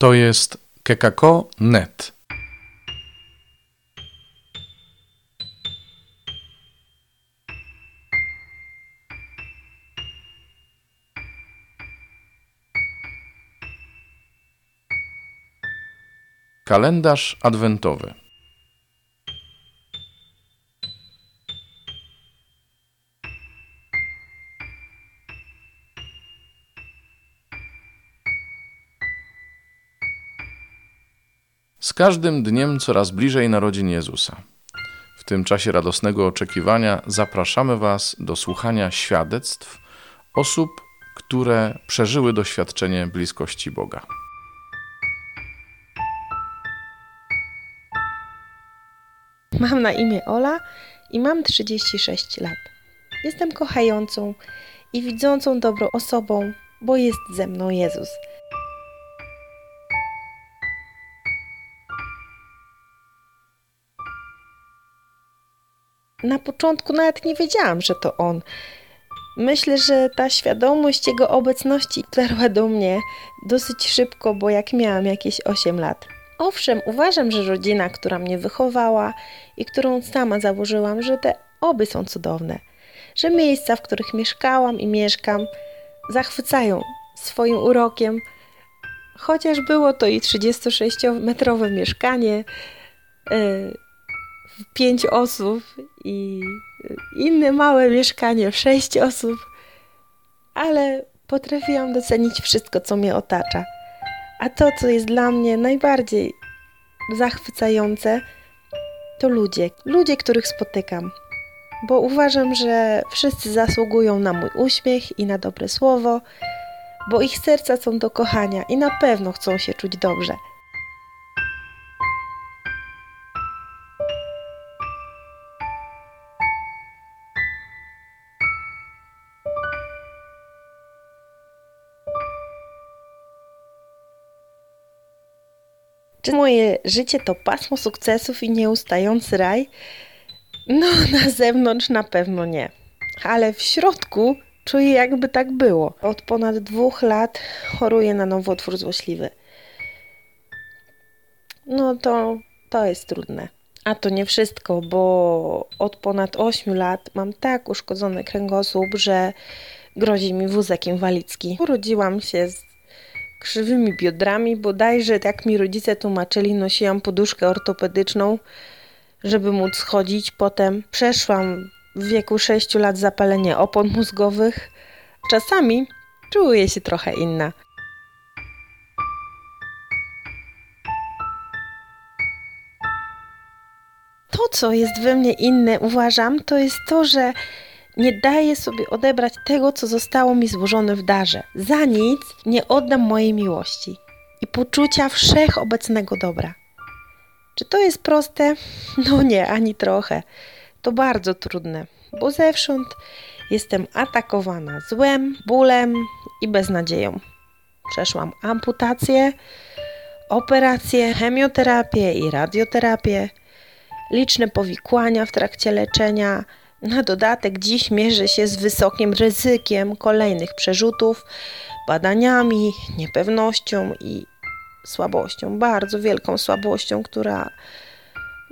To jest kekako.net. Kalendarz adwentowy. Z każdym dniem coraz bliżej narodzin Jezusa. W tym czasie radosnego oczekiwania zapraszamy Was do słuchania świadectw osób, które przeżyły doświadczenie bliskości Boga. Mam na imię Ola i mam 36 lat. Jestem kochającą i widzącą dobrą osobą, bo jest ze mną Jezus. Na początku nawet nie wiedziałam, że to on. Myślę, że ta świadomość jego obecności dotarła do mnie dosyć szybko, bo jak miałam jakieś 8 lat. Owszem, uważam, że rodzina, która mnie wychowała i którą sama założyłam, że te oby są cudowne. Że miejsca, w których mieszkałam i mieszkam, zachwycają swoim urokiem. Chociaż było to i 36-metrowe mieszkanie, yy, pięć osób i inne małe mieszkanie w sześć osób, ale potrafiłam docenić wszystko, co mnie otacza. A to, co jest dla mnie najbardziej zachwycające, to ludzie. Ludzie, których spotykam. Bo uważam, że wszyscy zasługują na mój uśmiech i na dobre słowo, bo ich serca są do kochania i na pewno chcą się czuć dobrze. Czy moje życie to pasmo sukcesów i nieustający raj? No, na zewnątrz na pewno nie. Ale w środku czuję, jakby tak było. Od ponad dwóch lat choruję na nowotwór złośliwy. No to, to jest trudne. A to nie wszystko, bo od ponad 8 lat mam tak uszkodzony kręgosłup, że grozi mi wózek inwalidzki. Urodziłam się z krzywymi biodrami, bodajże jak mi rodzice tłumaczyli, nosiłam poduszkę ortopedyczną, żeby móc chodzić. Potem przeszłam w wieku 6 lat zapalenie opon mózgowych. Czasami czuję się trochę inna. To, co jest we mnie inne, uważam, to jest to, że nie daję sobie odebrać tego, co zostało mi złożone w darze. Za nic nie oddam mojej miłości i poczucia wszechobecnego dobra. Czy to jest proste? No nie, ani trochę. To bardzo trudne, bo zewsząd jestem atakowana złem, bólem i beznadzieją. Przeszłam amputację, operacje, chemioterapię i radioterapię, liczne powikłania w trakcie leczenia, na dodatek dziś mierzy się z wysokim ryzykiem kolejnych przerzutów, badaniami, niepewnością i słabością, bardzo wielką słabością, która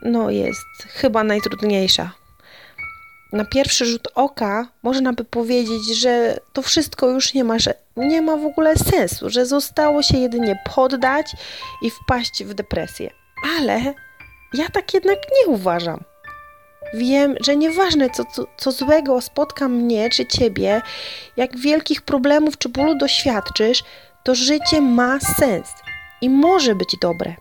no, jest chyba najtrudniejsza. Na pierwszy rzut oka można by powiedzieć, że to wszystko już nie ma, że nie ma w ogóle sensu, że zostało się jedynie poddać i wpaść w depresję. Ale ja tak jednak nie uważam. Wiem, że nieważne co, co, co złego spotka mnie czy ciebie, jak wielkich problemów czy bólu doświadczysz, to życie ma sens i może być dobre.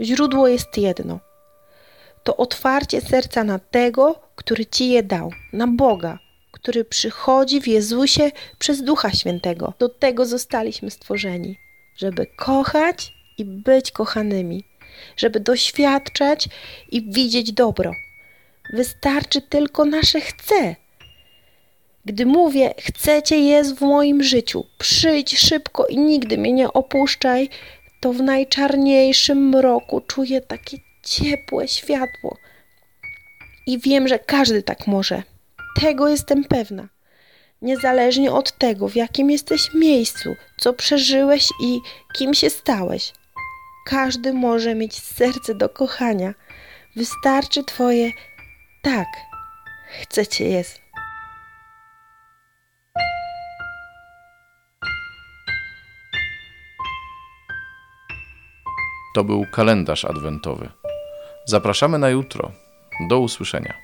Źródło jest jedno. To otwarcie serca na tego, który ci je dał, na Boga, który przychodzi w Jezusie przez Ducha Świętego. Do tego zostaliśmy stworzeni, żeby kochać i być kochanymi, żeby doświadczać i widzieć dobro. Wystarczy tylko nasze chce. Gdy mówię, chcecie jest w moim życiu, przyjdź szybko i nigdy mnie nie opuszczaj, to w najczarniejszym mroku czuję takie ciepłe światło. I wiem, że każdy tak może. Tego jestem pewna. Niezależnie od tego, w jakim jesteś miejscu, co przeżyłeś i kim się stałeś. Każdy może mieć serce do kochania. Wystarczy Twoje tak. Chcę Cię jest. To był kalendarz adwentowy. Zapraszamy na jutro. Do usłyszenia.